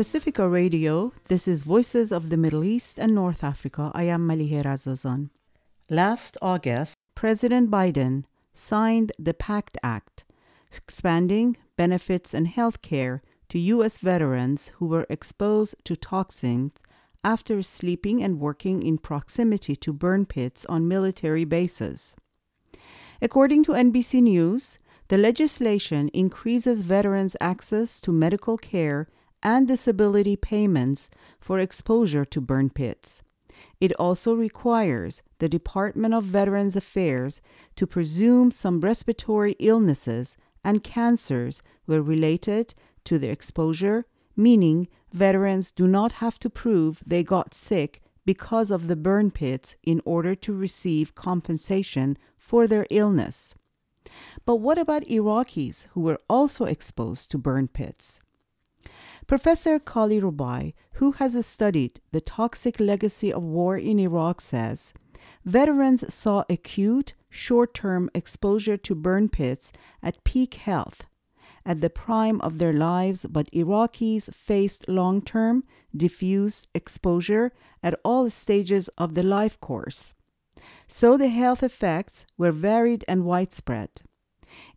Pacifica Radio, this is Voices of the Middle East and North Africa. I am Malihe Razazan. Last August, President Biden signed the PACT Act, expanding benefits and health care to U.S. veterans who were exposed to toxins after sleeping and working in proximity to burn pits on military bases. According to NBC News, the legislation increases veterans' access to medical care and disability payments for exposure to burn pits. It also requires the Department of Veterans Affairs to presume some respiratory illnesses and cancers were related to the exposure, meaning veterans do not have to prove they got sick because of the burn pits in order to receive compensation for their illness. But what about Iraqis who were also exposed to burn pits? Professor Kali Rubaii, who has studied the toxic legacy of war in Iraq, says veterans saw acute, short term exposure to burn pits at peak health at the prime of their lives, but Iraqis faced long term, diffuse exposure at all stages of the life course. So the health effects were varied and widespread.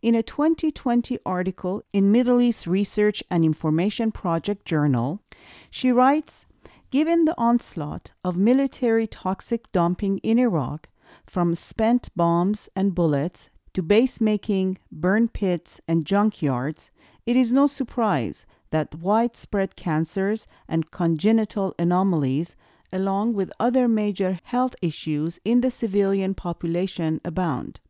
In a 2020 article in Middle East Research and Information Project Journal, she writes Given the onslaught of military toxic dumping in Iraq, from spent bombs and bullets to base making, burn pits, and junkyards, it is no surprise that widespread cancers and congenital anomalies, along with other major health issues in the civilian population, abound.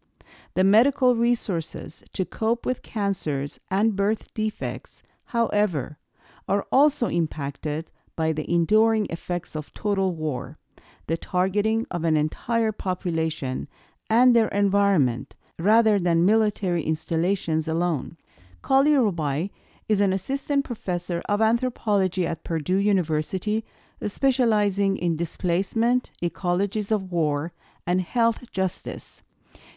The medical resources to cope with cancers and birth defects, however, are also impacted by the enduring effects of total war, the targeting of an entire population and their environment rather than military installations alone. Kali Rubaii is an assistant professor of anthropology at Purdue University, specializing in displacement, ecologies of war, and health justice.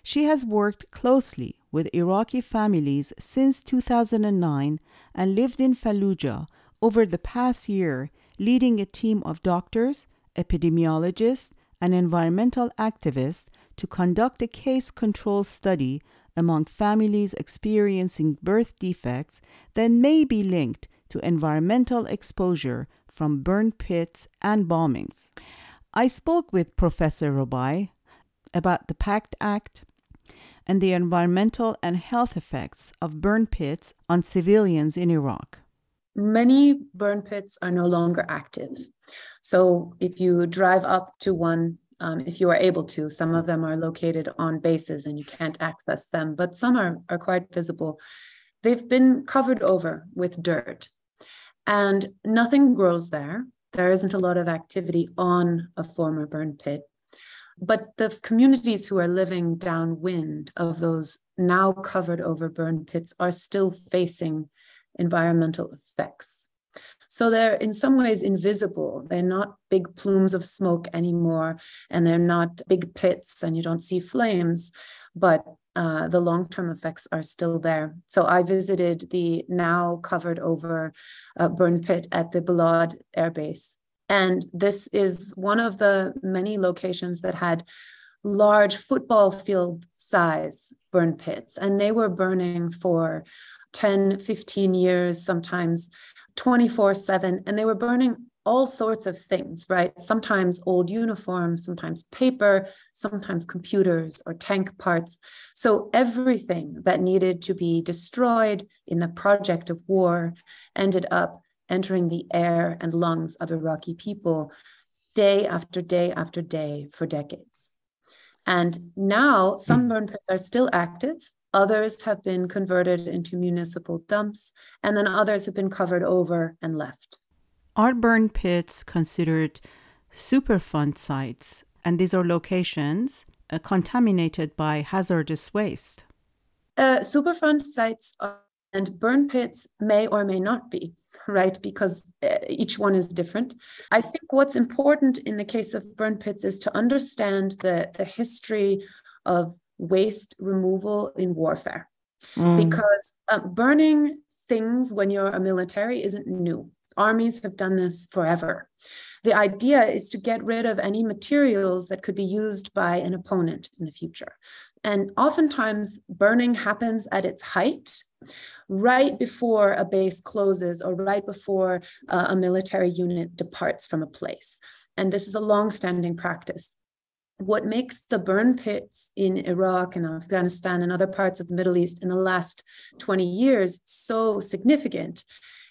She has worked closely with Iraqi families since 2009 and lived in Fallujah over the past year, leading a team of doctors, epidemiologists, and environmental activists to conduct a case control study among families experiencing birth defects that may be linked to environmental exposure from burn pits and bombings. I spoke with Professor Rubaii about the PACT Act and the environmental and health effects of burn pits on civilians in Iraq. Many burn pits are no longer active. So if you drive up to one um, if you are able to. Some of them are located on bases and you can't access them, but some are, are quite visible. They've been covered over with dirt and nothing grows there. There isn't a lot of activity on a former burn pit. But the communities who are living downwind of those now covered over burn pits are still facing environmental effects. So they're in some ways invisible. They're not big plumes of smoke anymore, and they're not big pits, and you don't see flames, but uh, the long term effects are still there. So I visited the now covered over uh, burn pit at the Balad Air Base. And this is one of the many locations that had large football field size burn pits, and they were burning for 10, 15 years, sometimes 24 7 and they were burning all sorts of things, right? Sometimes old uniforms, sometimes paper, sometimes computers or tank parts. So everything that needed to be destroyed in the project of war ended up entering the air and lungs of Iraqi people day after day after day for decades. And now some hmm. burn pits are still active, Others have been converted into municipal dumps, and then others have been covered over and left. Are burn pits considered Superfund sites? And these are locations uh, contaminated by hazardous waste? Uh, Superfund sites are, and burn pits may or may not be, right? Because uh, each one is different. I think what's important in the case of burn pits is to understand the, the history of waste removal in warfare mm. because uh, burning things when you're a military isn't new Armies have done this forever. The idea is to get rid of any materials that could be used by an opponent in the future. And oftentimes, burning happens at its height, right before a base closes or right before uh, a military unit departs from a place. And this is a long-standing practice. What makes the burn pits in Iraq and Afghanistan and other parts of the Middle East in the last 20 years so significant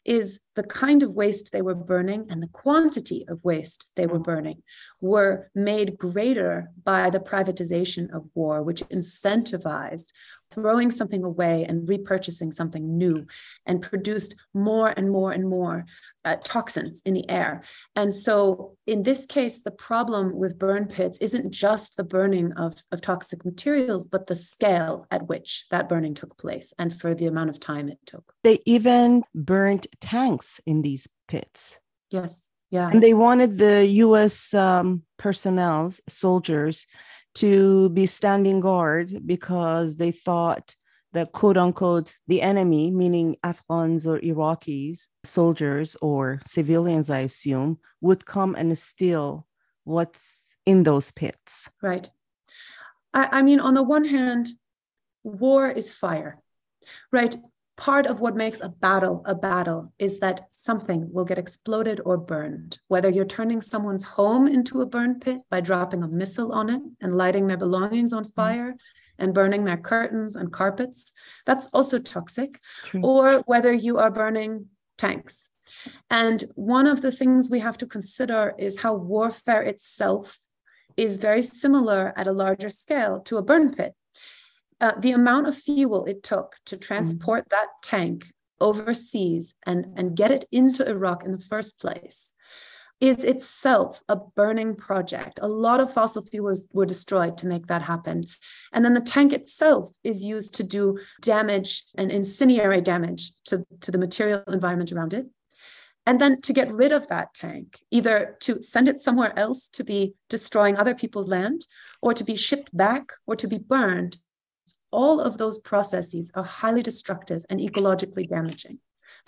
is the kind of waste they were burning and the quantity of waste they were mm. burning were made greater by the privatization of war, which incentivized throwing something away and repurchasing something new and produced more and more and more uh, toxins in the air. And so, in this case, the problem with burn pits isn't just the burning of, of toxic materials, but the scale at which that burning took place and for the amount of time it took. They even burned tanks in these pits. Yes. Yeah. And they wanted the US um, personnel, soldiers, to be standing guard because they thought that quote unquote the enemy, meaning Afghans or Iraqis, soldiers or civilians, I assume, would come and steal what's in those pits. Right. I, I mean, on the one hand, war is fire, right? Part of what makes a battle a battle is that something will get exploded or burned. Whether you're turning someone's home into a burn pit by dropping a missile on it and lighting their belongings on mm. fire and burning their curtains and carpets, that's also toxic. True. Or whether you are burning tanks. And one of the things we have to consider is how warfare itself is very similar at a larger scale to a burn pit uh, the amount of fuel it took to transport mm. that tank overseas and, and get it into Iraq in the first place is itself a burning project. A lot of fossil fuels were destroyed to make that happen. And then the tank itself is used to do damage and incendiary damage to, to the material environment around it. And then to get rid of that tank, either to send it somewhere else to be destroying other people's land, or to be shipped back, or to be burned, all of those processes are highly destructive and ecologically damaging.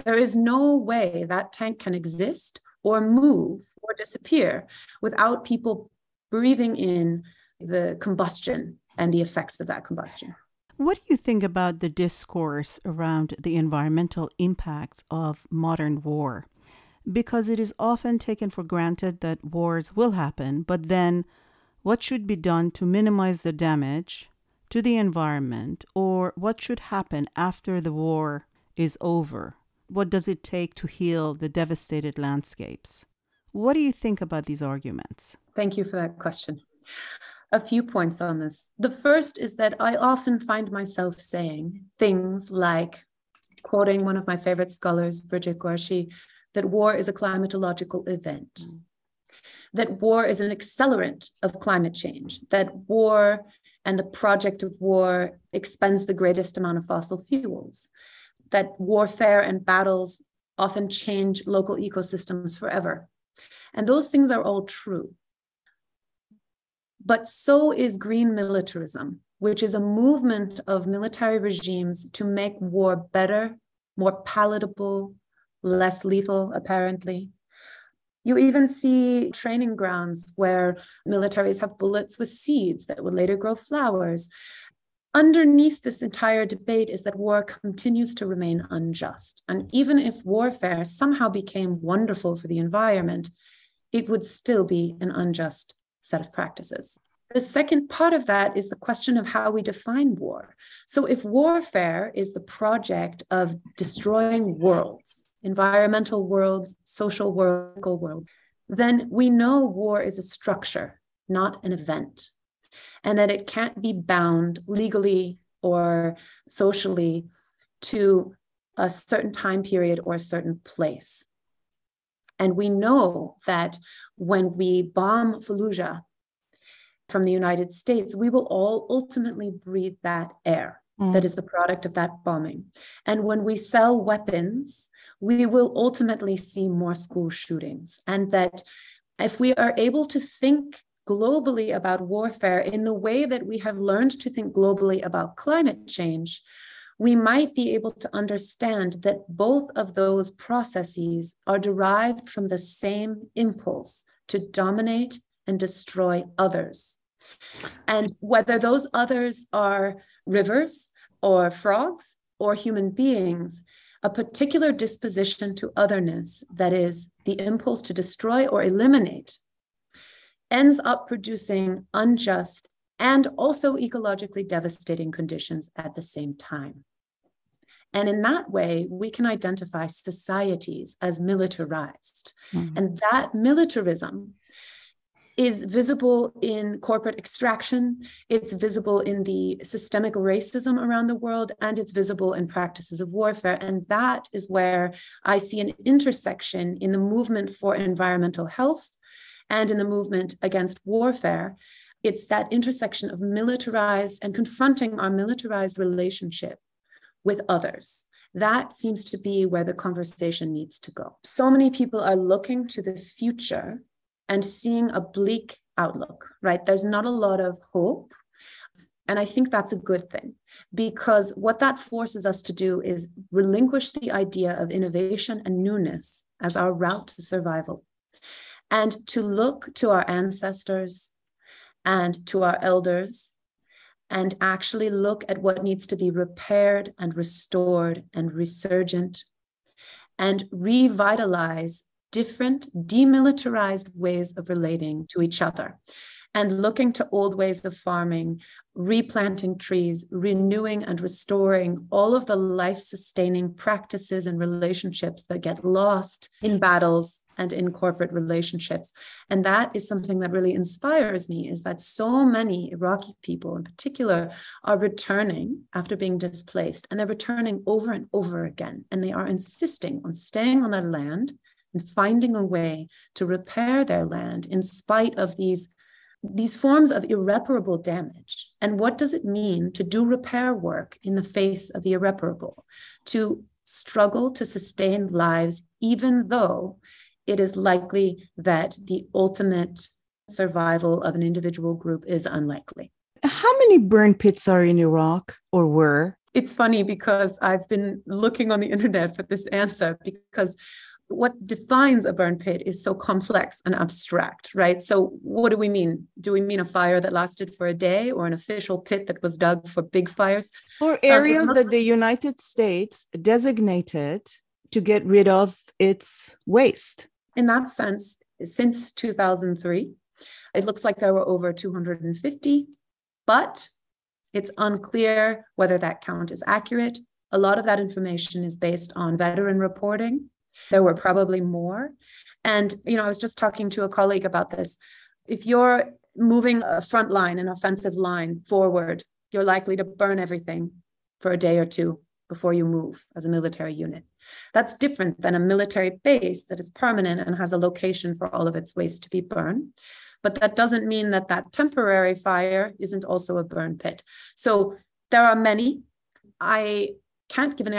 There is no way that tank can exist or move or disappear without people breathing in the combustion and the effects of that combustion. What do you think about the discourse around the environmental impacts of modern war? Because it is often taken for granted that wars will happen, but then what should be done to minimize the damage to the environment or what should happen after the war is over? What does it take to heal the devastated landscapes? What do you think about these arguments? Thank you for that question. A few points on this. The first is that I often find myself saying things like, quoting one of my favorite scholars, Bridget Guarasci, that war is a climatological event. Mm. That war is an accelerant of climate change, that war and the project of war expends the greatest amount of fossil fuels, that warfare and battles often change local ecosystems forever. And those things are all true. But so is green militarism, which is a movement of military regimes to make war better, more palatable, less lethal, apparently, you even see training grounds where militaries have bullets with seeds that will later grow flowers. Underneath this entire debate is that war continues to remain unjust. And even if warfare somehow became wonderful for the environment, it would still be an unjust set of practices. The second part of that is the question of how we define war. So, if warfare is the project of destroying worlds, environmental worlds, social world, world, then we know war is a structure, not an event, and that it can't be bound legally or socially to a certain time period or a certain place. And we know that when we bomb Fallujah from the United States, we will all ultimately breathe that air mm. that is the product of that bombing. And when we sell weapons, we will ultimately see more school shootings. And that if we are able to think globally about warfare in the way that we have learned to think globally about climate change, we might be able to understand that both of those processes are derived from the same impulse to dominate and destroy others. And whether those others are rivers or frogs or human beings, a particular disposition to otherness, that is, the impulse to destroy or eliminate, ends up producing unjust and also ecologically devastating conditions at the same time. And in that way, we can identify societies as militarized. Mm-hmm. And that militarism is visible in corporate extraction, it's visible in the systemic racism around the world, and it's visible in practices of warfare. And that is where I see an intersection in the movement for environmental health and in the movement against warfare. It's that intersection of militarized and confronting our militarized relationship with others. That seems to be where the conversation needs to go. So many people are looking to the future and seeing a bleak outlook, right? There's not a lot of hope. And I think that's a good thing because what that forces us to do is relinquish the idea of innovation and newness as our route to survival and to look to our ancestors and to our elders and actually look at what needs to be repaired and restored and resurgent and revitalize different demilitarized ways of relating to each other and looking to old ways of farming, replanting trees, renewing and restoring all of the life sustaining practices and relationships that get lost in battles and in corporate relationships. And that is something that really inspires me is that so many Iraqi people in particular are returning after being displaced and they're returning over and over again. And they are insisting on staying on their land and finding a way to repair their land in spite of these these forms of irreparable damage. And what does it mean to do repair work in the face of the irreparable? To struggle to sustain lives, even though it is likely that the ultimate survival of an individual group is unlikely. How many burn pits are in Iraq or were? It's funny because I've been looking on the internet for this answer because what defines a burn pit is so complex and abstract, right? So, what do we mean? Do we mean a fire that lasted for a day or an official pit that was dug for big fires? Or um, areas um, that the United States designated to get rid of its waste? In that sense, since 2003, it looks like there were over 250, but it's unclear whether that count is accurate. A lot of that information is based on veteran reporting there were probably more. And, you know, I was just talking to a colleague about this. If you're moving a front line, an offensive line forward, you're likely to burn everything for a day or two before you move as a military unit. That's different than a military base that is permanent and has a location for all of its waste to be burned. But that doesn't mean that that temporary fire isn't also a burn pit. So there are many. I can't give an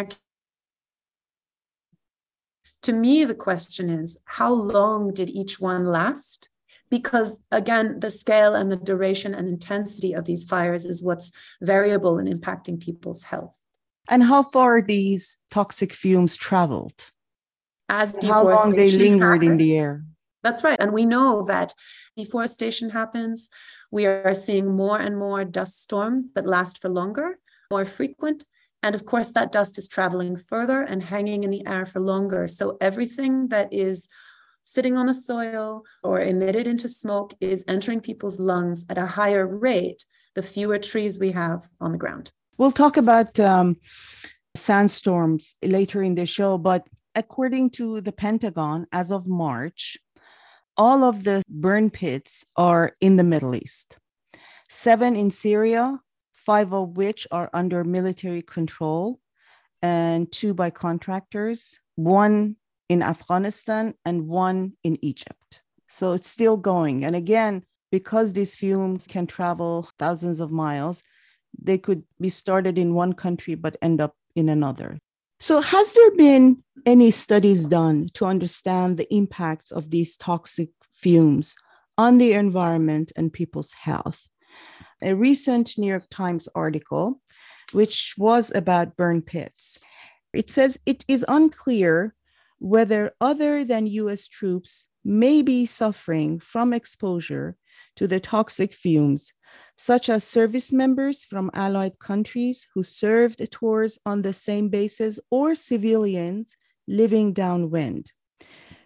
to me, the question is how long did each one last? Because again, the scale and the duration and intensity of these fires is what's variable in impacting people's health. And how far these toxic fumes traveled? As how long they lingered happened. in the air. That's right. And we know that deforestation happens. We are seeing more and more dust storms that last for longer, more frequent, and of course, that dust is traveling further and hanging in the air for longer. So everything that is sitting on the soil or emitted into smoke is entering people's lungs at a higher rate the fewer trees we have on the ground. We'll talk about um, sandstorms later in the show, but according to the Pentagon, as of March, all of the burn pits are in the Middle East. Seven in Syria, five of which are under military control and two by contractors, one in Afghanistan and one in Egypt. So it's still going. And again, because these fumes can travel thousands of miles, they could be started in one country but end up in another. So, has there been any studies done to understand the impacts of these toxic fumes on the environment and people's health? A recent New York Times article which was about burn pits. It says it is unclear whether other than US troops may be suffering from exposure to the toxic fumes, such as service members from allied countries who served tours on the same bases or civilians living downwind.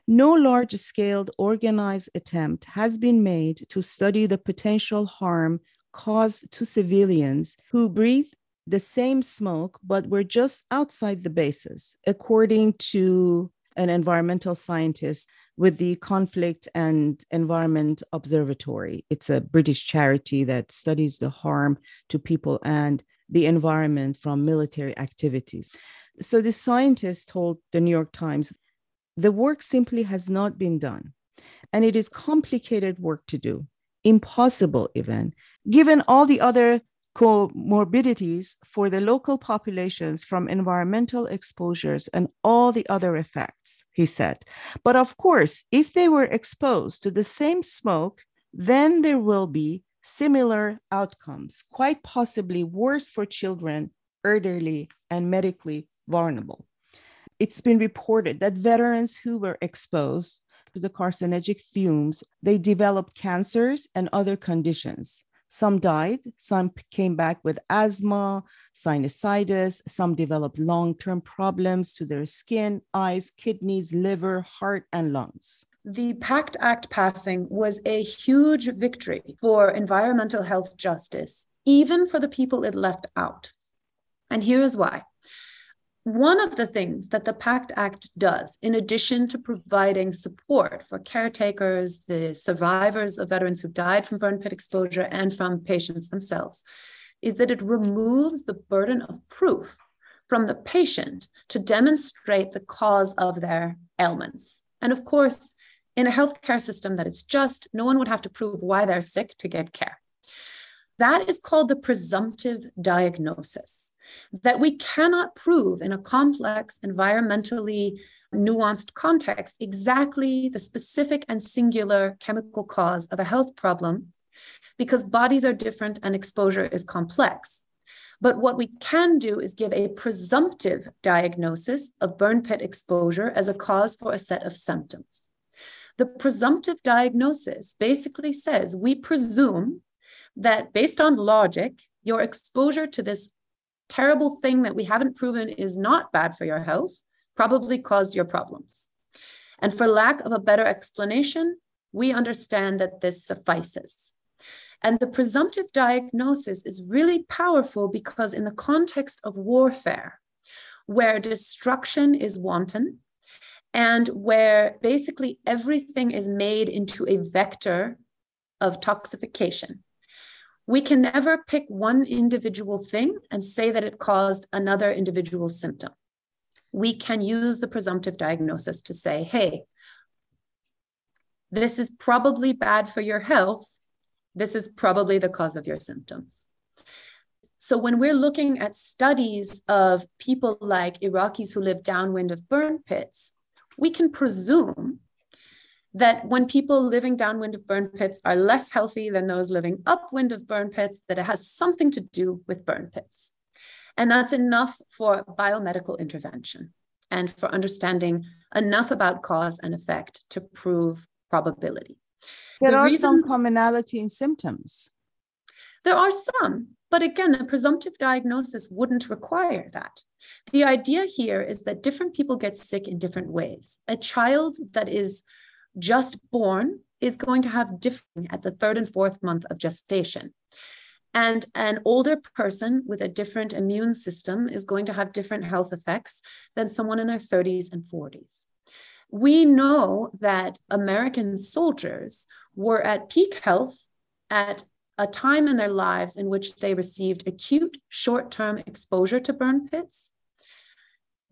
No large scale organized attempt has been made to study the potential harm caused to civilians who breathe the same smoke but were just outside the bases, according to an environmental scientist with the Conflict and Environment Observatory. It's a British charity that studies the harm to people and the environment from military activities. So the scientist told the New York Times the work simply has not been done. And it is complicated work to do, impossible even, given all the other comorbidities for the local populations from environmental exposures and all the other effects, he said. But of course, if they were exposed to the same smoke, then there will be similar outcomes, quite possibly worse for children, elderly, and medically vulnerable it's been reported that veterans who were exposed to the carcinogenic fumes, they developed cancers and other conditions. Some died, some came back with asthma, sinusitis, some developed long term problems to their skin, eyes, kidneys, liver, heart, and lungs. The PACT Act passing was a huge victory for environmental health justice, even for the people it left out. And here's why one of the things that the PACT Act does, in addition to providing support for caretakers, the survivors of veterans who died from burn pit exposure, and from patients themselves, is that it removes the burden of proof from the patient to demonstrate the cause of their ailments. And of course, in a healthcare system that is just, no one would have to prove why they're sick to get care. That is called the presumptive diagnosis that we cannot prove in a complex, environmentally nuanced context exactly the specific and singular chemical cause of a health problem because bodies are different and exposure is complex. But what we can do is give a presumptive diagnosis of burn pit exposure as a cause for a set of symptoms. The presumptive diagnosis basically says we presume that based on logic, your exposure to this terrible thing that we haven't proven is not bad for your health probably caused your problems. And for lack of a better explanation, we understand that this suffices. And the presumptive diagnosis is really powerful because, in the context of warfare, where destruction is wanton and where basically everything is made into a vector of toxification, we can never pick one individual thing and say that it caused another individual symptom. We can use the presumptive diagnosis to say, hey, this is probably bad for your health. This is probably the cause of your symptoms. So, when we're looking at studies of people like Iraqis who live downwind of burn pits, we can presume that when people living downwind of burn pits are less healthy than those living upwind of burn pits, that it has something to do with burn pits. And that's enough for biomedical intervention and for understanding enough about cause and effect to prove probability. There the are reasons, some commonality in symptoms. There are some, but again, the presumptive diagnosis wouldn't require that. The idea here is that different people get sick in different ways. A child that is just born is going to have different at the third and fourth month of gestation. And an older person with a different immune system is going to have different health effects than someone in their 30s and 40s. We know that American soldiers were at peak health at a time in their lives in which they received acute short term exposure to burn pits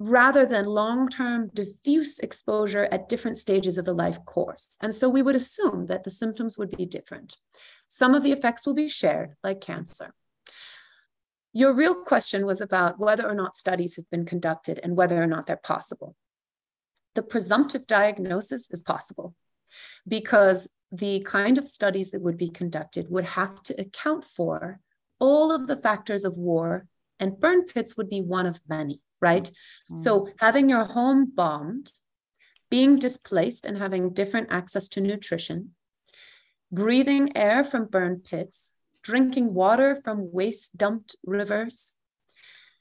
rather than long term diffuse exposure at different stages of the life course. And so we would assume that the symptoms would be different. Some of the effects will be shared, like cancer. Your real question was about whether or not studies have been conducted and whether or not they're possible. The presumptive diagnosis is possible because the kind of studies that would be conducted would have to account for all of the factors of war And burn pits would be one of many, right? Mm-hmm. So having your home bombed, being displaced and having different access to nutrition, breathing air from burn pits, drinking water from waste dumped rivers,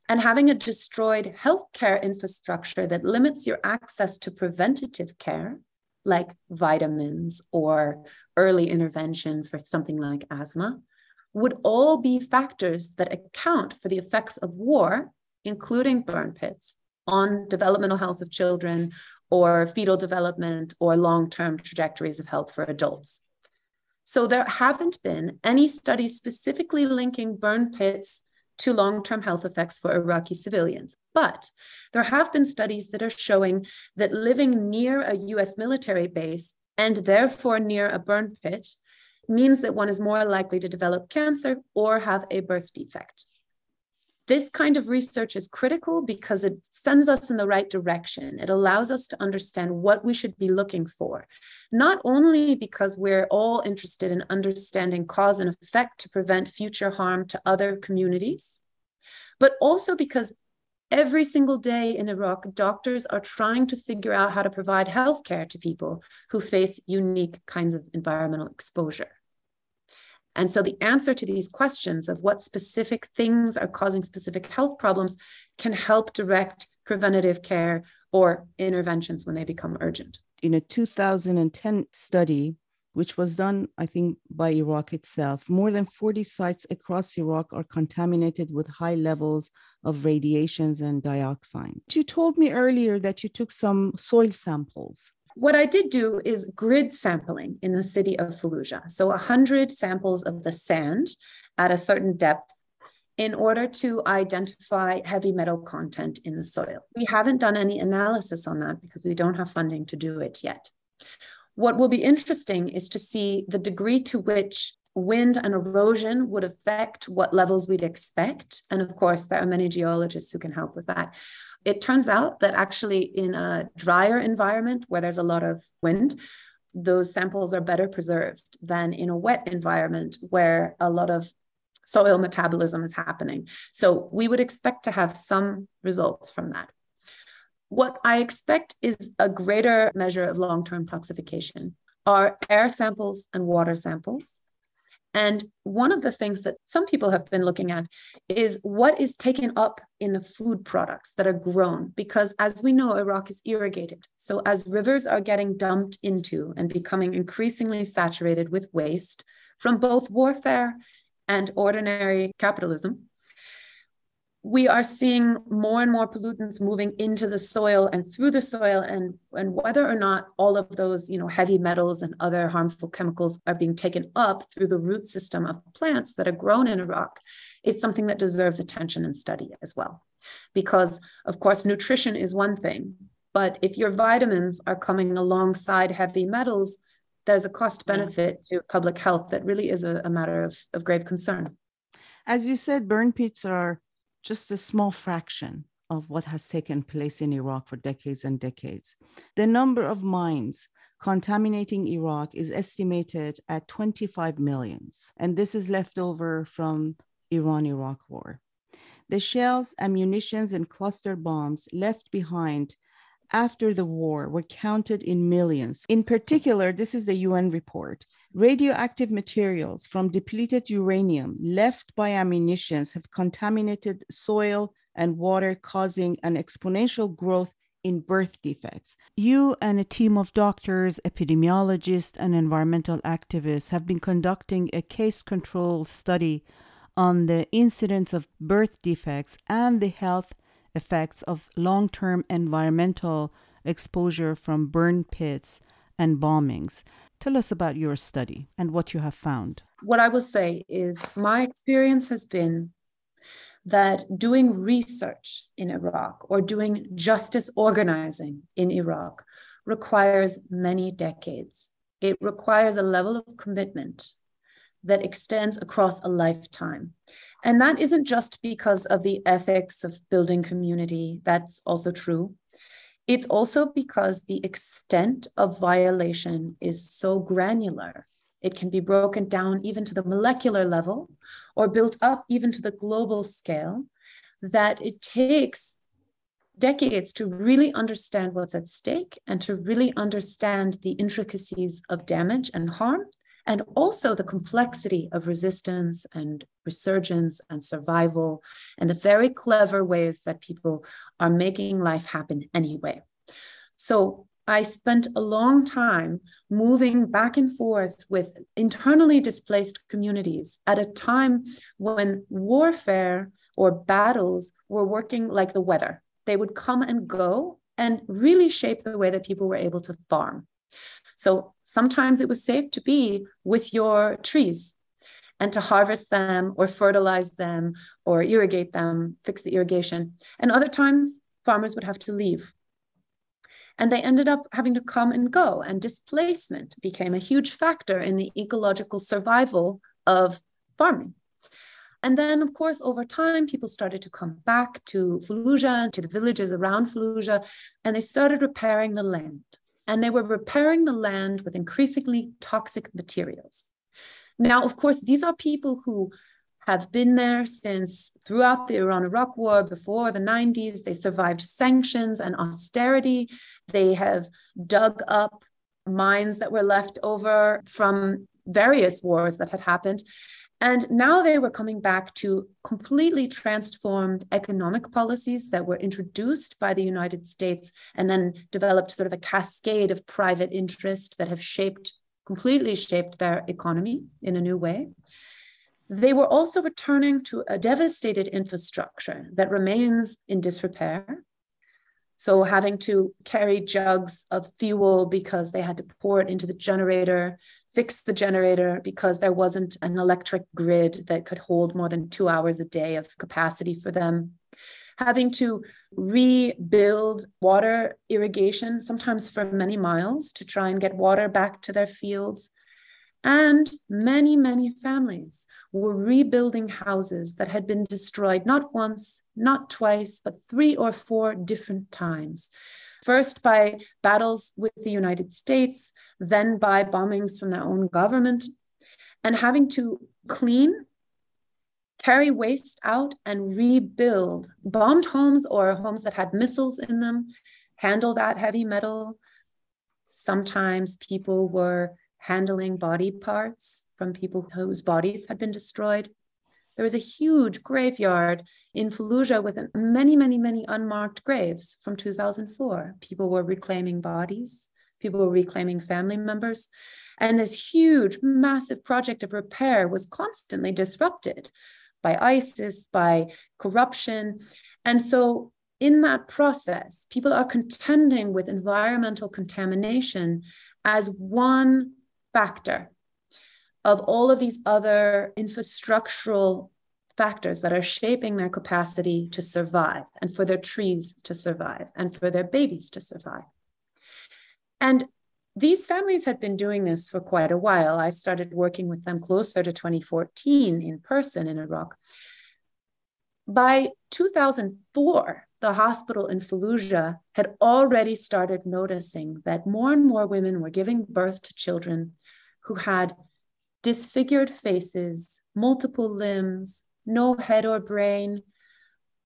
and having a destroyed healthcare infrastructure that limits your access to preventative care, like vitamins or early intervention for something like asthma, would all be factors that account for the effects of war, including burn pits, on developmental health of children or fetal development or long term trajectories of health for adults. So there haven't been any studies specifically linking burn pits to long term health effects for Iraqi civilians. But there have been studies that are showing that living near a US military base and therefore near a burn pit means that one is more likely to develop cancer or have a birth defect. This kind of research is critical because it sends us in the right direction. It allows us to understand what we should be looking for, not only because we're all interested in understanding cause and effect to prevent future harm to other communities, but also because every single day in Iraq, doctors are trying to figure out how to provide healthcare to people who face unique kinds of environmental exposure. And so the answer to these questions of what specific things are causing specific health problems can help direct preventative care or interventions when they become urgent. In a 2010 study, which was done, I think, by Iraq itself, more than 40 sites across Iraq are contaminated with high levels of radiations and dioxin. You told me earlier that you took some soil samples. What I did do is grid sampling in the city of Fallujah. So 100 samples of the sand at a certain depth in order to identify heavy metal content in the soil. We haven't done any analysis on that because we don't have funding to do it yet. What will be interesting is to see the degree to which wind and erosion would affect what levels we'd expect. And of course, there are many geologists who can help with that. It turns out that actually, in a drier environment where there's a lot of wind, those samples are better preserved than in a wet environment where a lot of soil metabolism is happening. So we would expect to have some results from that. What I expect is a greater measure of long term toxification are air samples and water samples. And one of the things that some people have been looking at is what is taken up in the food products that are grown. Because as we know, Iraq is irrigated. So as rivers are getting dumped into and becoming increasingly saturated with waste from both warfare and ordinary capitalism, we are seeing more and more pollutants moving into the soil and through the soil and, and whether or not all of those you know heavy metals and other harmful chemicals are being taken up through the root system of plants that are grown in iraq is something that deserves attention and study as well. Because of course nutrition is one thing but if your vitamins are coming alongside heavy metals there's a cost benefit to public health that really is a, a matter of, of grave concern. As you said burn pits are just a small fraction of what has taken place in Iraq for decades and decades. The number of mines contaminating Iraq is estimated at 25 millions, and this is left over from Iran Iraq war. The shells, ammunitions, and cluster bombs left behind after the war were counted in millions. In particular, this is the UN report. Radioactive materials from depleted uranium left by ammunitions have contaminated soil and water, causing an exponential growth in birth defects. You and a team of doctors, epidemiologists, and environmental activists have been conducting a case control study on the incidence of birth defects and the health effects of long term environmental exposure from burn pits and bombings. Tell us about your study and what you have found. What I will say is my experience has been that doing research in Iraq or doing justice organizing in Iraq requires many decades. It requires a level of commitment that extends across a lifetime. And that isn't just because of the ethics of building community, that's also true. It's also because the extent of violation is so granular. It can be broken down even to the molecular level or built up even to the global scale that it takes decades to really understand what's at stake and to really understand the intricacies of damage and harm, and also the complexity of resistance and resurgence and survival, and the very clever ways that people are making life happen anyway. So, I spent a long time moving back and forth with internally displaced communities at a time when warfare or battles were working like the weather they would come and go and really shape the way that people were able to farm. So sometimes it was safe to be with your trees and to harvest them or fertilize them or irrigate them, fix the irrigation. And other times, farmers would have to leave. And they ended up having to come and go, and displacement became a huge factor in the ecological survival of farming. And then, of course, over time, people started to come back to Fallujah, to the villages around Fallujah, and they started repairing the land. And they were repairing the land with increasingly toxic materials. Now, of course, these are people who have been there since throughout the Iran Iraq War, before the 90s. They survived sanctions and austerity. They have dug up mines that were left over from various wars that had happened. And now they were coming back to completely transformed economic policies that were introduced by the United States and then developed sort of a cascade of private interest that have shaped, completely shaped their economy in a new way. They were also returning to a devastated infrastructure that remains in disrepair. So, having to carry jugs of fuel because they had to pour it into the generator fix the generator because there wasn't an electric grid that could hold more than two hours a day of capacity for them. Having to rebuild water irrigation, sometimes for many miles, to try and get water back to their fields. And many, many families were rebuilding houses that had been destroyed not once, not twice, but three or four different times first by battles with the United States, then by bombings from their own government, and having to clean, carry waste out, and rebuild bombed homes or homes that had missiles in them, handle that heavy metal. Sometimes people were handling body parts from people whose bodies had been destroyed. There was a huge graveyard in Fallujah with many, many, many unmarked graves from 2004. People were reclaiming bodies, people were reclaiming family members. And this huge, massive project of repair was constantly disrupted by ISIS, by corruption. And so, in that process, people are contending with environmental contamination as one factor of all of these other infrastructural factors that are shaping their capacity to survive and for their trees to survive and for their babies to survive. And these families had been doing this for quite a while. I started working with them closer to 2014 in person in Iraq. By 2004, the hospital in Fallujah had already started noticing that more and more women were giving birth to children who had disfigured faces, multiple limbs, no head or brain,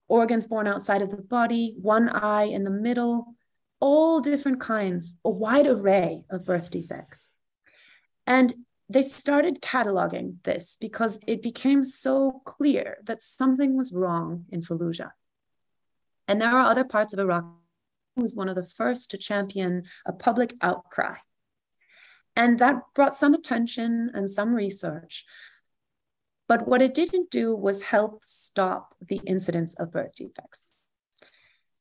organs born outside of the body, one eye in the middle, all different kinds, a wide array of birth defects. And they started cataloging this because it became so clear that something was wrong in Fallujah. And there are other parts of Iraq who was one of the first to champion a public outcry and that brought some attention and some research. But what it didn't do was help stop the incidence of birth defects.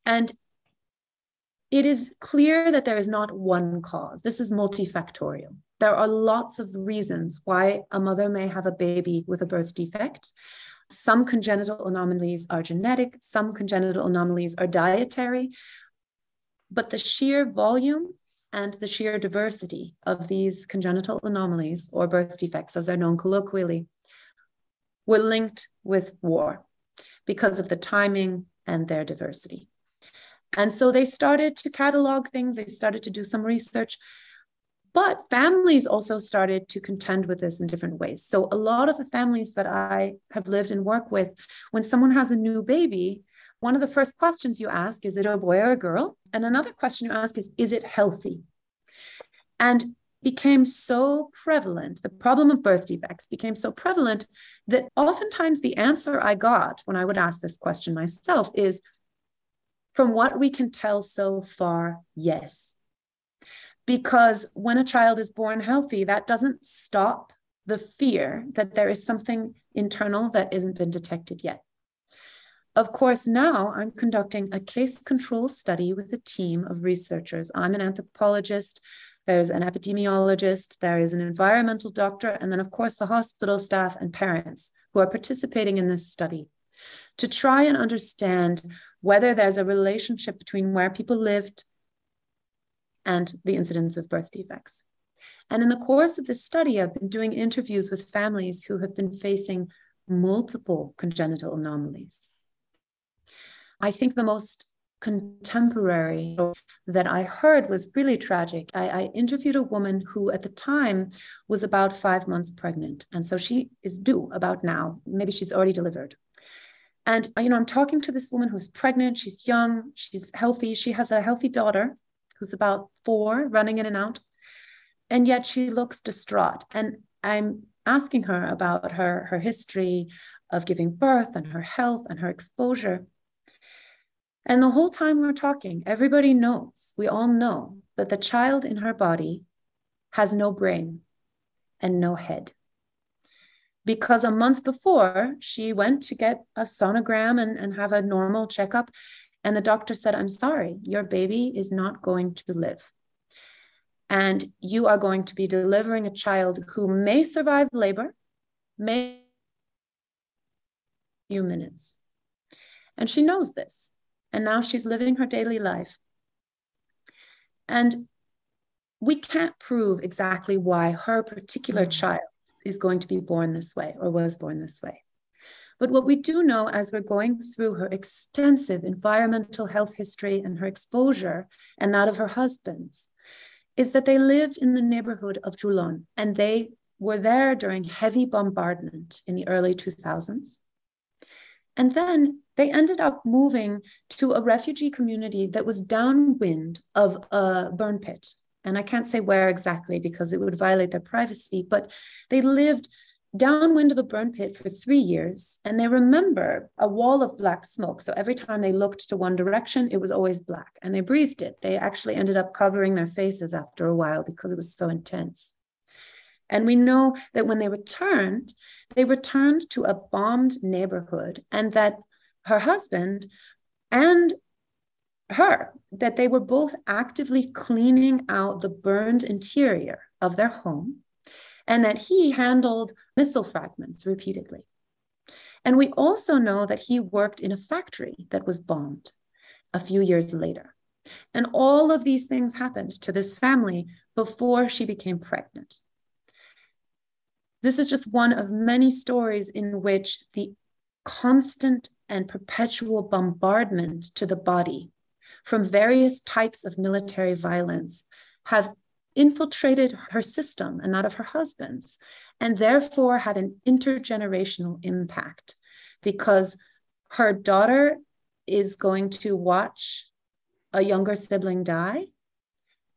And it is clear that there is not one cause. This is multifactorial. There are lots of reasons why a mother may have a baby with a birth defect. Some congenital anomalies are genetic, some congenital anomalies are dietary. But the sheer volume and the sheer diversity of these congenital anomalies or birth defects, as they're known colloquially, were linked with war because of the timing and their diversity. And so they started to catalog things, they started to do some research. But families also started to contend with this in different ways. So, a lot of the families that I have lived and work with, when someone has a new baby, one of the first questions you ask is it a boy or a girl? And another question you ask is, is it healthy? And became so prevalent, the problem of birth defects became so prevalent that oftentimes the answer I got when I would ask this question myself is from what we can tell so far, yes. Because when a child is born healthy, that doesn't stop the fear that there is something internal that isn't been detected yet. Of course, now I'm conducting a case control study with a team of researchers. I'm an anthropologist, there's an epidemiologist, there is an environmental doctor, and then, of course, the hospital staff and parents who are participating in this study to try and understand whether there's a relationship between where people lived and the incidence of birth defects. And in the course of this study, I've been doing interviews with families who have been facing multiple congenital anomalies. I think the most contemporary that I heard was really tragic. I, I, interviewed a woman who, at the time, was about five months pregnant. And so she is due about now. Maybe she's already delivered. And, you know, I'm talking to this woman who's pregnant. She's young, she's healthy. She has a healthy daughter who's about four, running in and out. And yet she looks distraught. And I'm asking her about her, her history of giving birth and her health and her exposure. And the whole time we're talking, everybody knows, we all know that the child in her body has no brain and no head. Because a month before, she went to get a sonogram and, and have a normal checkup. And the doctor said, I'm sorry, your baby is not going to live. And you are going to be delivering a child who may survive labor, may few minutes. And she knows this. And now she's living her daily life. And we can't prove exactly why her particular mm. child is going to be born this way or was born this way. But what we do know as we're going through her extensive environmental health history and her exposure and that of her husband's is that they lived in the neighborhood of Jolan and they were there during heavy bombardment in the early 2000s. And then they ended up moving to a refugee community that was downwind of a burn pit. And I can't say where exactly because it would violate their privacy, but they lived downwind of a burn pit for three years. And they remember a wall of black smoke. So every time they looked to one direction, it was always black and they breathed it. They actually ended up covering their faces after a while because it was so intense. And we know that when they returned, they returned to a bombed neighborhood and that her husband and her, that they were both actively cleaning out the burned interior of their home and that he handled missile fragments repeatedly. And we also know that he worked in a factory that was bombed a few years later. And all of these things happened to this family before she became pregnant. This is just one of many stories in which the constant and perpetual bombardment to the body from various types of military violence have infiltrated her system and that of her husband's, and therefore had an intergenerational impact because her daughter is going to watch a younger sibling die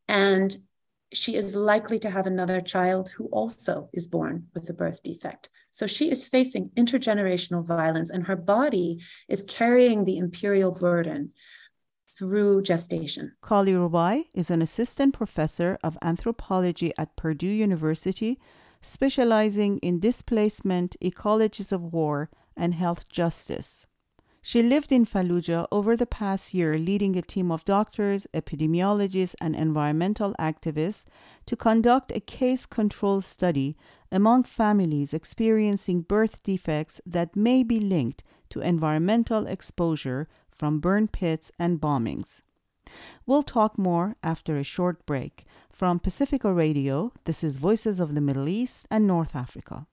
and she is likely to have another child who also is born with a birth defect. So she is facing intergenerational violence, and her body is carrying the imperial burden through gestation. Kali Rubaii is an assistant professor of anthropology at Purdue University, specializing in displacement, ecologies of war, and health justice. She lived in Fallujah over the past year, leading a team of doctors, epidemiologists, and environmental activists to conduct a case control study among families experiencing birth defects that may be linked to environmental exposure from burn pits and bombings. We'll talk more after a short break. From Pacifica Radio, this is Voices of the Middle East and North Africa.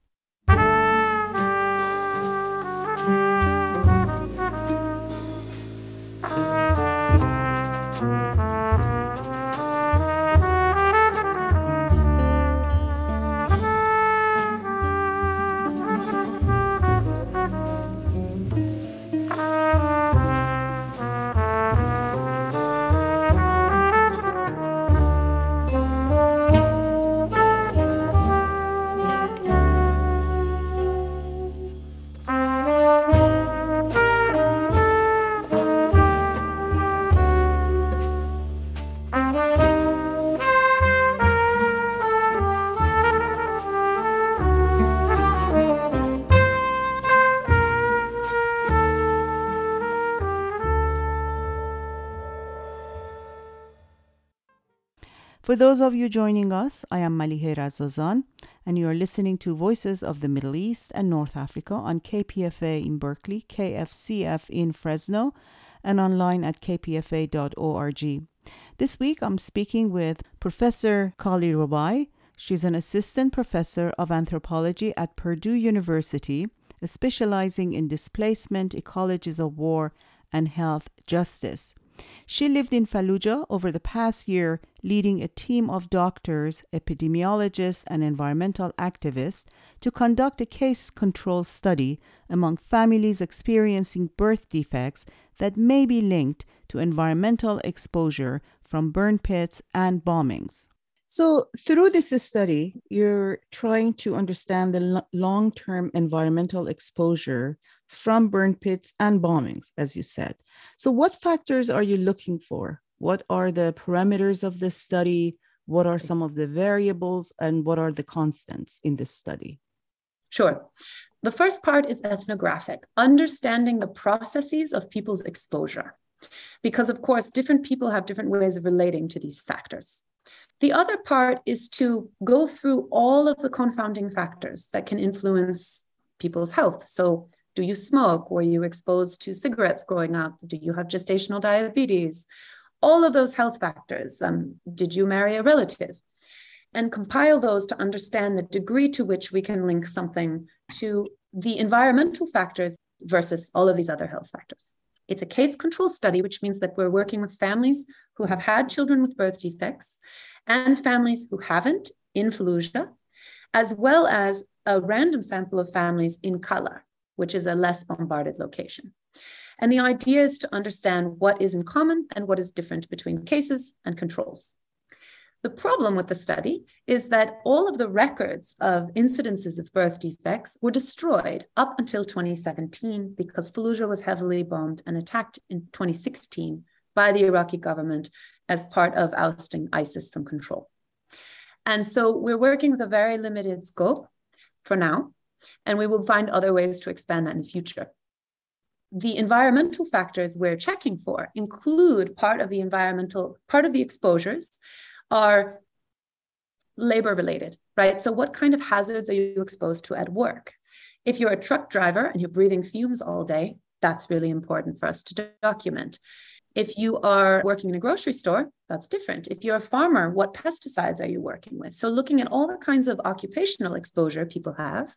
For those of you joining us, I am Malihe Razazan, and you are listening to Voices of the Middle East and North Africa on KPFA in Berkeley, KFCF in Fresno, and online at kpfa.org. This week I'm speaking with Professor Kali Rubaii. She's an assistant professor of anthropology at Purdue University, specializing in displacement, ecologies of war, and health justice. She lived in Fallujah over the past year, leading a team of doctors, epidemiologists, and environmental activists to conduct a case control study among families experiencing birth defects that may be linked to environmental exposure from burn pits and bombings. So, through this study, you're trying to understand the long term environmental exposure from burn pits and bombings, as you said. So, what factors are you looking for? What are the parameters of this study? What are some of the variables and what are the constants in this study? Sure. The first part is ethnographic, understanding the processes of people's exposure. Because, of course, different people have different ways of relating to these factors. The other part is to go through all of the confounding factors that can influence people's health. So, do you smoke? Were you exposed to cigarettes growing up? Do you have gestational diabetes? All of those health factors. Um, did you marry a relative? And compile those to understand the degree to which we can link something to the environmental factors versus all of these other health factors. It's a case control study, which means that we're working with families who have had children with birth defects and families who haven't in Fallujah, as well as a random sample of families in Kala, which is a less bombarded location. And the idea is to understand what is in common and what is different between cases and controls. The problem with the study is that all of the records of incidences of birth defects were destroyed up until 2017 because Fallujah was heavily bombed and attacked in 2016 by the Iraqi government as part of ousting ISIS from control. And so we're working with a very limited scope for now, and we will find other ways to expand that in the future. The environmental factors we're checking for include part of the environmental, part of the exposures are labor related, right? So, what kind of hazards are you exposed to at work? If you're a truck driver and you're breathing fumes all day, that's really important for us to document. If you are working in a grocery store, that's different. If you're a farmer, what pesticides are you working with? So, looking at all the kinds of occupational exposure people have.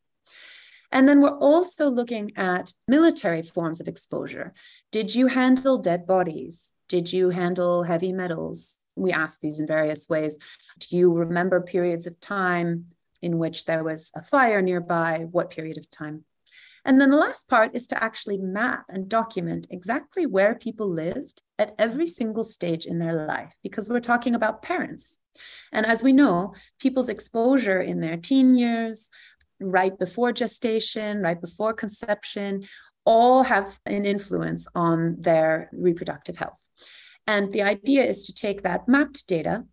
And then we're also looking at military forms of exposure. Did you handle dead bodies? Did you handle heavy metals? We ask these in various ways. Do you remember periods of time in which there was a fire nearby? What period of time? And then the last part is to actually map and document exactly where people lived at every single stage in their life, because we're talking about parents. And as we know, people's exposure in their teen years, right before gestation, right before conception, all have an influence on their reproductive health. And the idea is to take that mapped data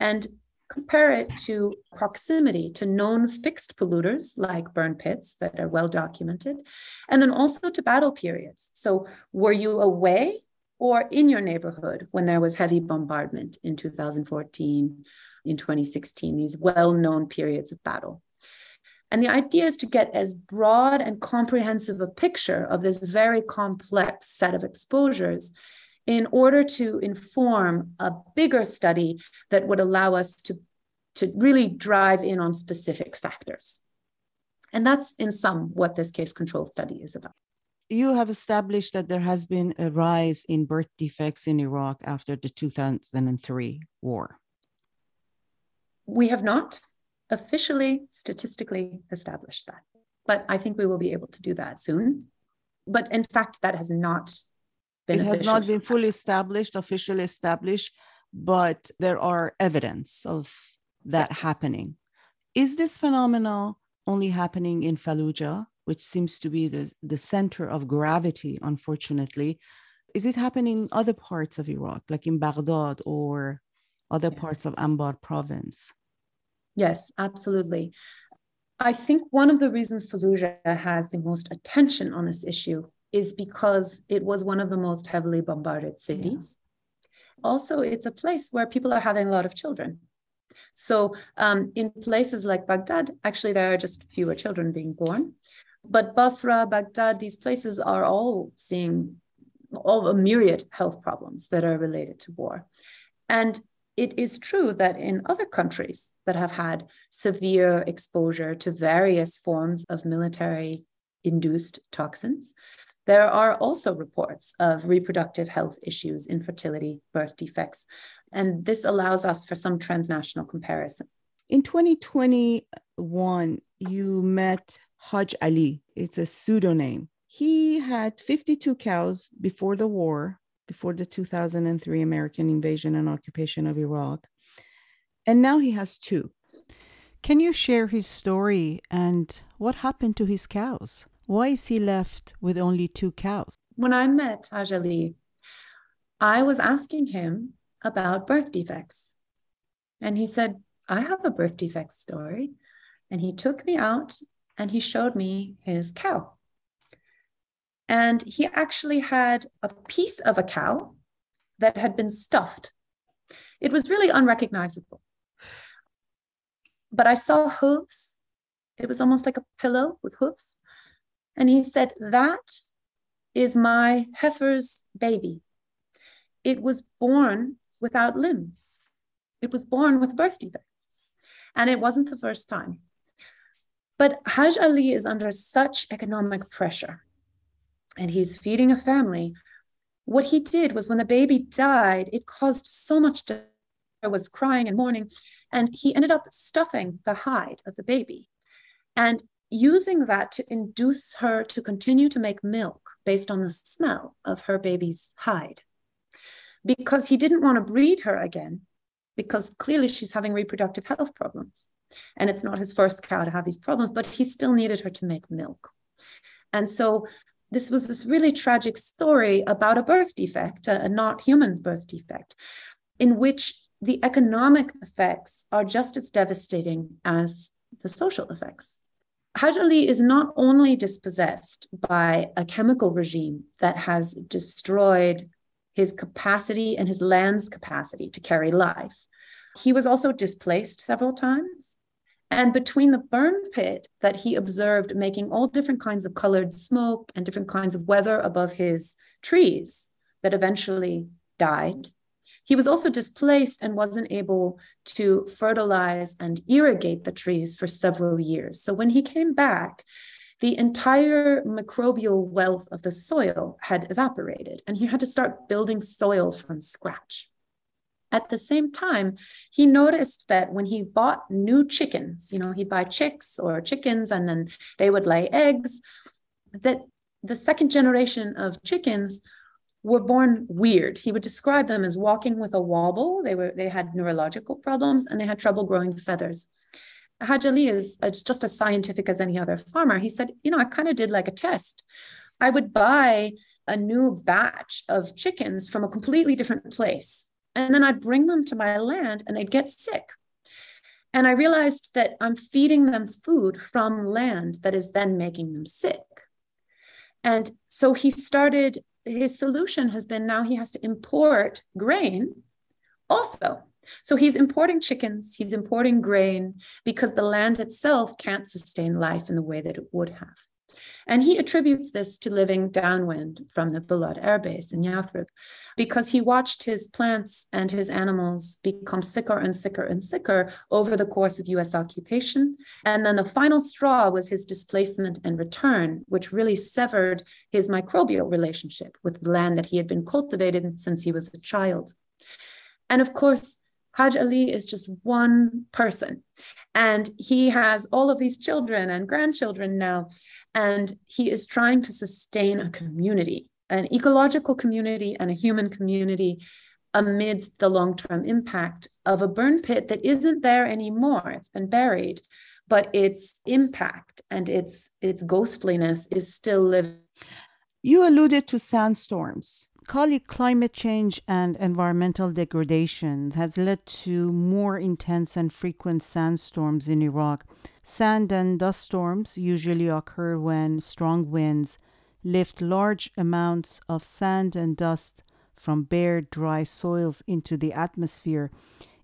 and compare it to proximity to known fixed polluters like burn pits that are well documented, and then also to battle periods. So, were you away or in your neighborhood when there was heavy bombardment in 2014, in 2016, these well known periods of battle? And the idea is to get as broad and comprehensive a picture of this very complex set of exposures in order to inform a bigger study that would allow us to, to really drive in on specific factors. And that's in sum what this case control study is about. You have established that there has been a rise in birth defects in Iraq after the 2003 war. We have not officially statistically established that, but I think we will be able to do that soon. But in fact, that has not it has not been fully established, officially established, but there are evidence of that yes. happening. Is this phenomenon only happening in Fallujah, which seems to be the, the center of gravity, unfortunately? Is it happening in other parts of Iraq, like in Baghdad or other yes. parts of Anbar province? Yes, absolutely. I think one of the reasons Fallujah has the most attention on this issue is because it was one of the most heavily bombarded cities. Also, it's a place where people are having a lot of children. So, um, in places like Baghdad, actually, there are just fewer children being born. But Basra, Baghdad, these places are all seeing all a myriad health problems that are related to war. And it is true that in other countries that have had severe exposure to various forms of military induced toxins, there are also reports of reproductive health issues, infertility, birth defects, and this allows us for some transnational comparison. In 2021, you met Haj Ali. It's a pseudonym. He had 52 cows before the war, before the 2003 American invasion and occupation of Iraq. And now he has two. Can you share his story and what happened to his cows? Why is he left with only two cows? When I met Haj Ali, I was asking him about birth defects. And he said, I have a birth defect story. And he took me out and he showed me his cow. And he actually had a piece of a cow that had been stuffed. It was really unrecognizable. But I saw hooves. It was almost like a pillow with hooves. And he said, That is my heifer's baby. It was born without limbs, it was born with birth defects. And it wasn't the first time. But Haj Ali is under such economic pressure and he's feeding a family. What he did was when the baby died, it caused so much I was crying and mourning, and he ended up stuffing the hide of the baby. And using that to induce her to continue to make milk based on the smell of her baby's hide. Because he didn't want to breed her again, because clearly she's having reproductive health problems. And it's not his first cow to have these problems, but he still needed her to make milk. And so this was this really tragic story about a birth defect, a, a not human birth defect, in which the economic effects are just as devastating as the social effects. Haj Ali is not only dispossessed by a chemical regime that has destroyed his capacity and his land's capacity to carry life, he was also displaced several times. And between the burn pit that he observed making all different kinds of colored smoke and different kinds of weather above his trees that eventually died, he was also displaced and wasn't able to fertilize and irrigate the trees for several years. So when he came back, the entire microbial wealth of the soil had evaporated, and he had to start building soil from scratch. At the same time, he noticed that when he bought new chickens, you know, he'd buy chicks or chickens and then they would lay eggs, that the second generation of chickens were born weird. He would describe them as walking with a wobble. They were they had neurological problems and they had trouble growing feathers. Haj Ali is just as scientific as any other farmer. He said, you know, I kind of did like a test. I would buy a new batch of chickens from a completely different place. And then I'd bring them to my land and they'd get sick. And I realized that I'm feeding them food from land that is then making them sick. And so he started his solution has been now he has to import grain also. So he's importing chickens, he's importing grain because the land itself can't sustain life in the way that it would have. And he attributes this to living downwind from the Balad air base in Yathrib because he watched his plants and his animals become sicker and sicker and sicker over the course of US occupation. And then the final straw was his displacement and return, which really severed his microbial relationship with the land that he had been cultivated since he was a child. And of course, Haj Ali is just one person. And he has all of these children and grandchildren now. And he is trying to sustain a community, an ecological community and a human community amidst the long term impact of a burn pit that isn't there anymore. It's been buried, but its impact and its, its ghostliness is still living. You alluded to sandstorms. Kali, climate change and environmental degradation has led to more intense and frequent sandstorms in Iraq. Sand and dust storms usually occur when strong winds lift large amounts of sand and dust from bare, dry soils into the atmosphere.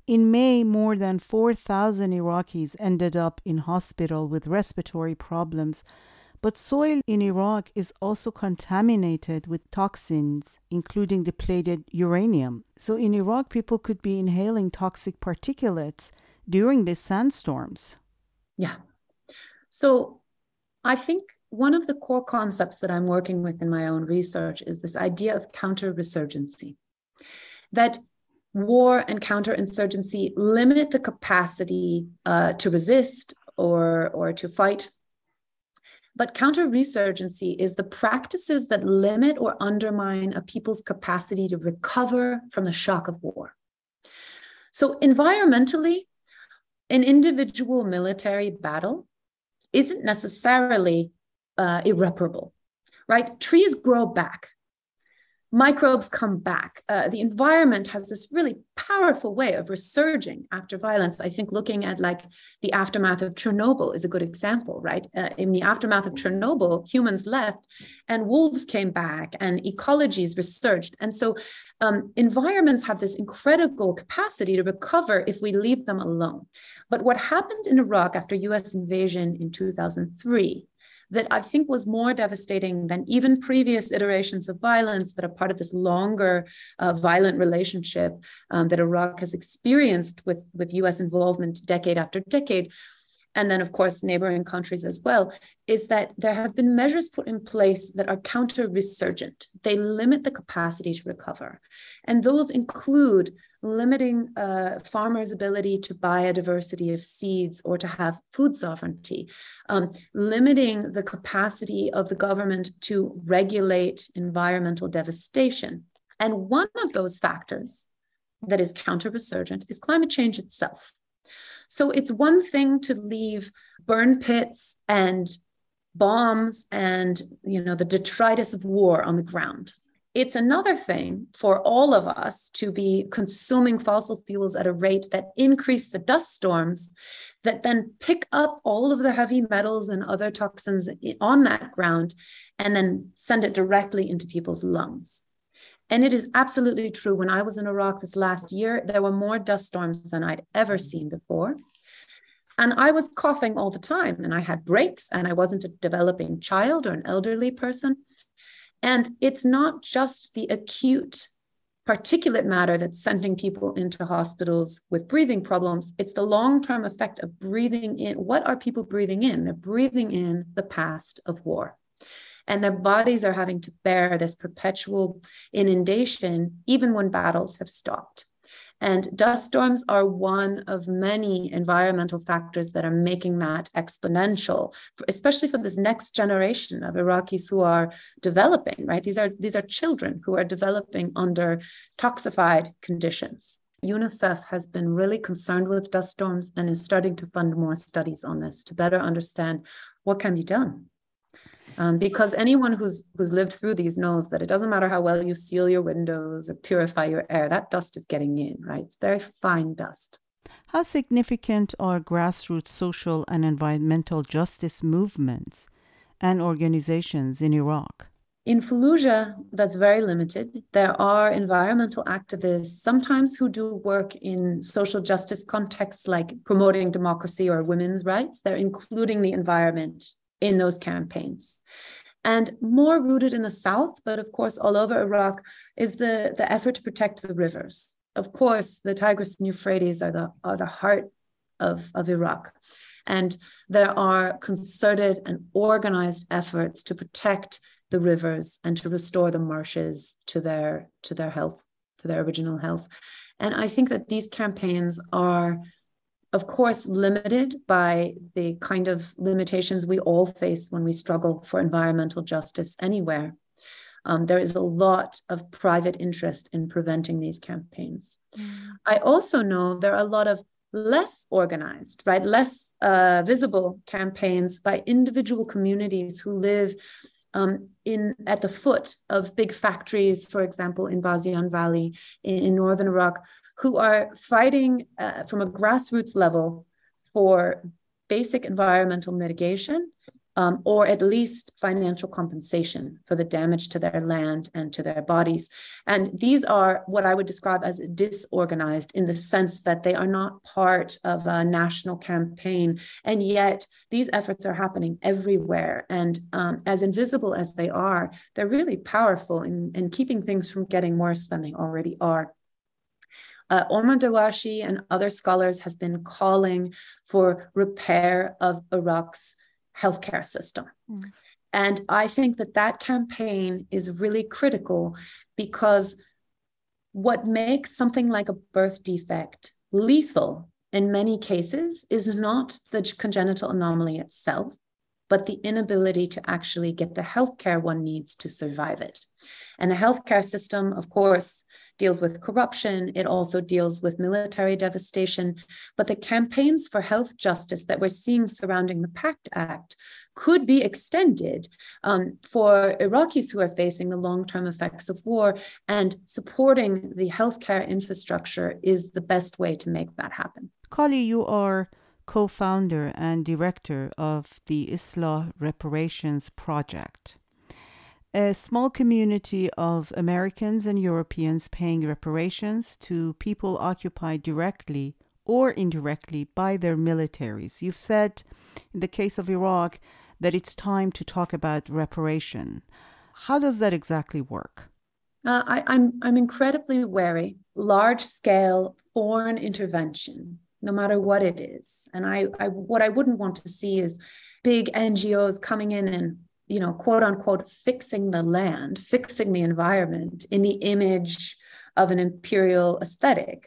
In May, more than 4,000 Iraqis ended up in hospital with respiratory problems. But soil in Iraq is also contaminated with toxins, including depleted uranium. So in Iraq, people could be inhaling toxic particulates during these sandstorms. Yeah. So I think one of the core concepts that I'm working with in my own research is this idea of counter resurgency. That war and counterinsurgency limit the capacity uh, to resist or, or to fight. But counter resurgency is the practices that limit or undermine a people's capacity to recover from the shock of war. So, environmentally, an individual military battle isn't necessarily uh, irreparable, right? Trees grow back, microbes come back. Uh, the environment has this really powerful way of resurging after violence. I think looking at like the aftermath of Chernobyl is a good example, right? Uh, in the aftermath of Chernobyl, humans left and wolves came back and ecologies resurged. And so um, environments have this incredible capacity to recover if we leave them alone. But what happened in Iraq after US invasion in 2003 that I think was more devastating than even previous iterations of violence that are part of this longer uh, violent relationship um, that Iraq has experienced with, with US involvement decade after decade and then of course neighboring countries as well is that there have been measures put in place that are counter resurgent they limit the capacity to recover and those include limiting uh, farmers' ability to buy a diversity of seeds or to have food sovereignty, um, limiting the capacity of the government to regulate environmental devastation. And one of those factors that is counter resurgent is climate change itself. So it's one thing to leave burn pits and bombs and you know the detritus of war on the ground it's another thing for all of us to be consuming fossil fuels at a rate that increase the dust storms that then pick up all of the heavy metals and other toxins on that ground and then send it directly into people's lungs. And it is absolutely true. When I was in Iraq this last year, there were more dust storms than I'd ever seen before. And I was coughing all the time, and I had breaks, and I wasn't a developing child or an elderly person. And it's not just the acute particulate matter that's sending people into hospitals with breathing problems. It's the long term effect of breathing in. What are people breathing in? They're breathing in the past of war. And their bodies are having to bear this perpetual inundation, even when battles have stopped. And dust storms are one of many environmental factors that are making that exponential, especially for this next generation of Iraqis who are developing, right? These are these are children who are developing under toxified conditions. UNICEF has been really concerned with dust storms and is starting to fund more studies on this to better understand what can be done um, because anyone who's who's lived through these knows that it doesn't matter how well you seal your windows or purify your air that dust is getting in right it's very fine dust how significant are grassroots social and environmental justice movements and organizations in iraq in Fallujah, that's very limited. There are environmental activists, sometimes who do work in social justice contexts like promoting democracy or women's rights. They're including the environment in those campaigns. And more rooted in the South, but of course all over Iraq, is the, the effort to protect the rivers. Of course, the Tigris and Euphrates are the, are the heart of, of Iraq. And there are concerted and organized efforts to protect the rivers and to restore the marshes to their to their health, to their original health. And I think that these campaigns are of course, limited by the kind of limitations we all face when we struggle for environmental justice anywhere. Um, there is a lot of private interest in preventing these campaigns. Mm. I also know there are a lot of less organized, right, less uh, visible campaigns by individual communities who live um, in at the foot of big factories, for example, in Bazian Valley in, in northern Iraq, who are fighting uh, from a grassroots level for basic environmental mitigation um, or at least financial compensation for the damage to their land and to their bodies. And these are what I would describe as disorganized in the sense that they are not part of a national campaign. And yet, these efforts are happening everywhere. And um, as invisible as they are, they're really powerful in, in keeping things from getting worse than they already are. Uh, Omar Dewachi and other scholars have been calling for repair of Iraq's healthcare system. Mm. And I think that that campaign is really critical because what makes something like a birth defect lethal in many cases is not the congenital anomaly itself, but the inability to actually get the healthcare one needs to survive it. And the healthcare system, of course, deals with corruption. It also deals with military devastation. But the campaigns for health justice that we're seeing surrounding the PACT Act could be extended um, for Iraqis who are facing the long term effects of war. And supporting the healthcare infrastructure is the best way to make that happen. Kali, you are co founder and director of the Islah Reparations Project. A small community of Americans and Europeans paying reparations to people occupied directly or indirectly by their militaries. You've said, in the case of Iraq, that it's time to talk about reparation. How does that exactly work? Uh, I, I'm, I'm incredibly wary. Large scale foreign intervention no matter what it is. And I, I what I wouldn't want to see is big NGOs coming in and you know quote unquote fixing the land, fixing the environment in the image of an imperial aesthetic.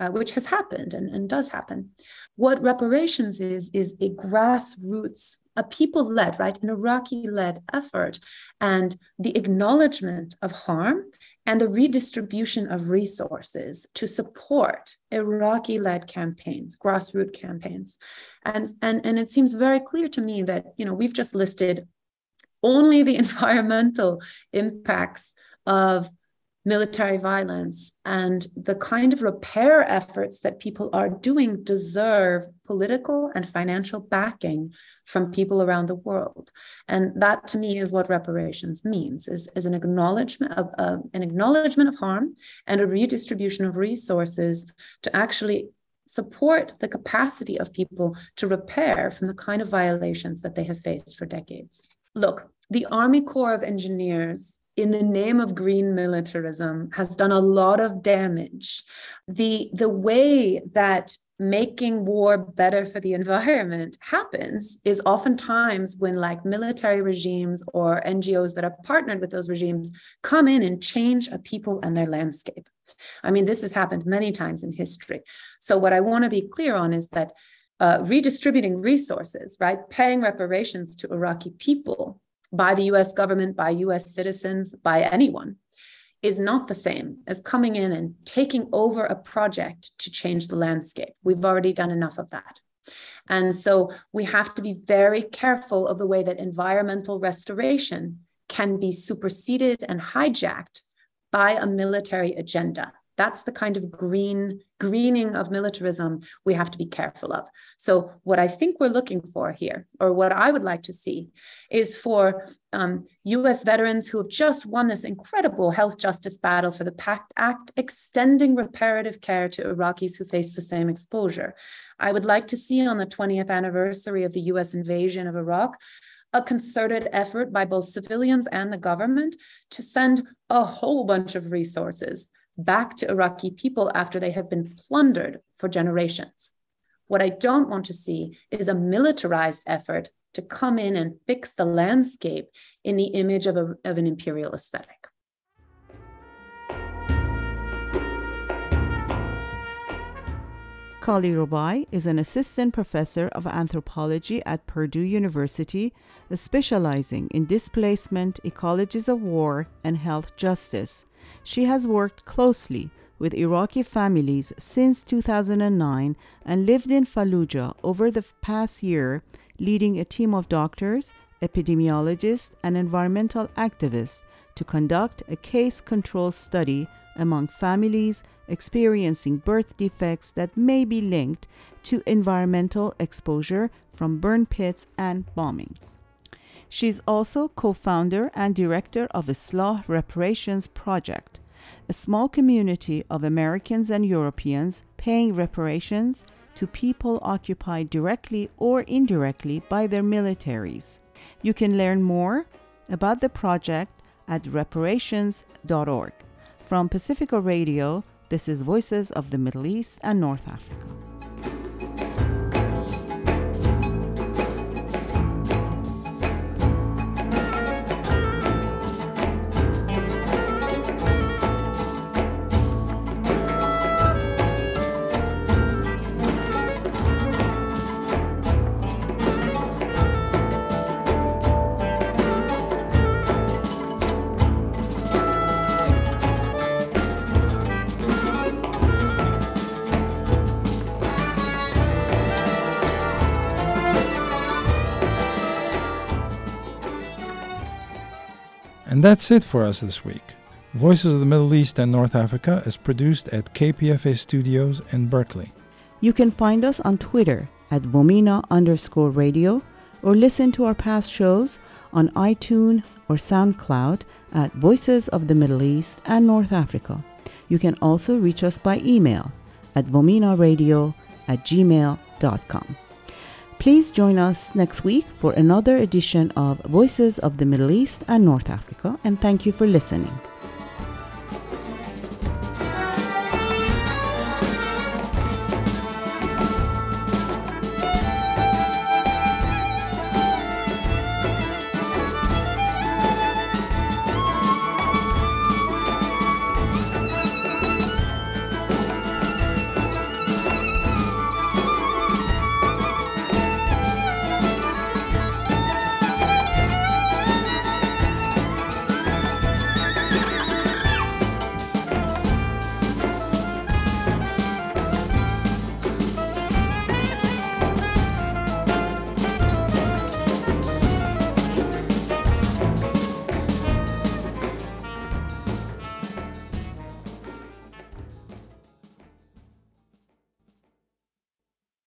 Uh, which has happened and, and does happen. What reparations is, is a grassroots, a people led, right, an Iraqi led effort, and the acknowledgement of harm and the redistribution of resources to support Iraqi led campaigns, grassroots campaigns. And, and, and it seems very clear to me that you know, we've just listed only the environmental impacts of military violence. And the kind of repair efforts that people are doing deserve political and financial backing from people around the world. And that to me is what reparations means is, is an acknowledgement of uh, an acknowledgement of harm and a redistribution of resources to actually support the capacity of people to repair from the kind of violations that they have faced for decades. Look the army corps of engineers in the name of green militarism has done a lot of damage. The, the way that making war better for the environment happens is oftentimes when like military regimes or NGOs that are partnered with those regimes come in and change a people and their landscape. I mean, this has happened many times in history. So what I want to be clear on is that uh, redistributing resources, right, paying reparations to Iraqi people by the US government, by US citizens, by anyone, is not the same as coming in and taking over a project to change the landscape. We've already done enough of that. And so we have to be very careful of the way that environmental restoration can be superseded and hijacked by a military agenda. That's the kind of green greening of militarism we have to be careful of. So, what I think we're looking for here, or what I would like to see, is for um, US veterans who have just won this incredible health justice battle for the PACT Act, extending reparative care to Iraqis who face the same exposure. I would like to see on the 20th anniversary of the US invasion of Iraq a concerted effort by both civilians and the government to send a whole bunch of resources back to Iraqi people after they have been plundered for generations. What I don't want to see is a militarized effort to come in and fix the landscape in the image of, a, of an imperial aesthetic. Kali Rubaii is an assistant professor of anthropology at Purdue University, specializing in displacement, ecologies of war, and health justice. She has worked closely with Iraqi families since 2009 and lived in Fallujah over the past year, leading a team of doctors, epidemiologists, and environmental activists to conduct a case control study among families experiencing birth defects that may be linked to environmental exposure from burn pits and bombings. She's also co founder and director of Islah Reparations Project, a small community of Americans and Europeans paying reparations to people occupied directly or indirectly by their militaries. You can learn more about the project at reparations.org. From Pacifica Radio, this is Voices of the Middle East and North Africa. And that's it for us this week. Voices of the Middle East and North Africa is produced at KPFA Studios in Berkeley. You can find us on Twitter at VOMENA underscore radio or listen to our past shows on iTunes or SoundCloud at Voices of the Middle East and North Africa. You can also reach us by email at vomenaradio at gmail.com. Please join us next week for another edition of Voices of the Middle East and North Africa, and thank you for listening.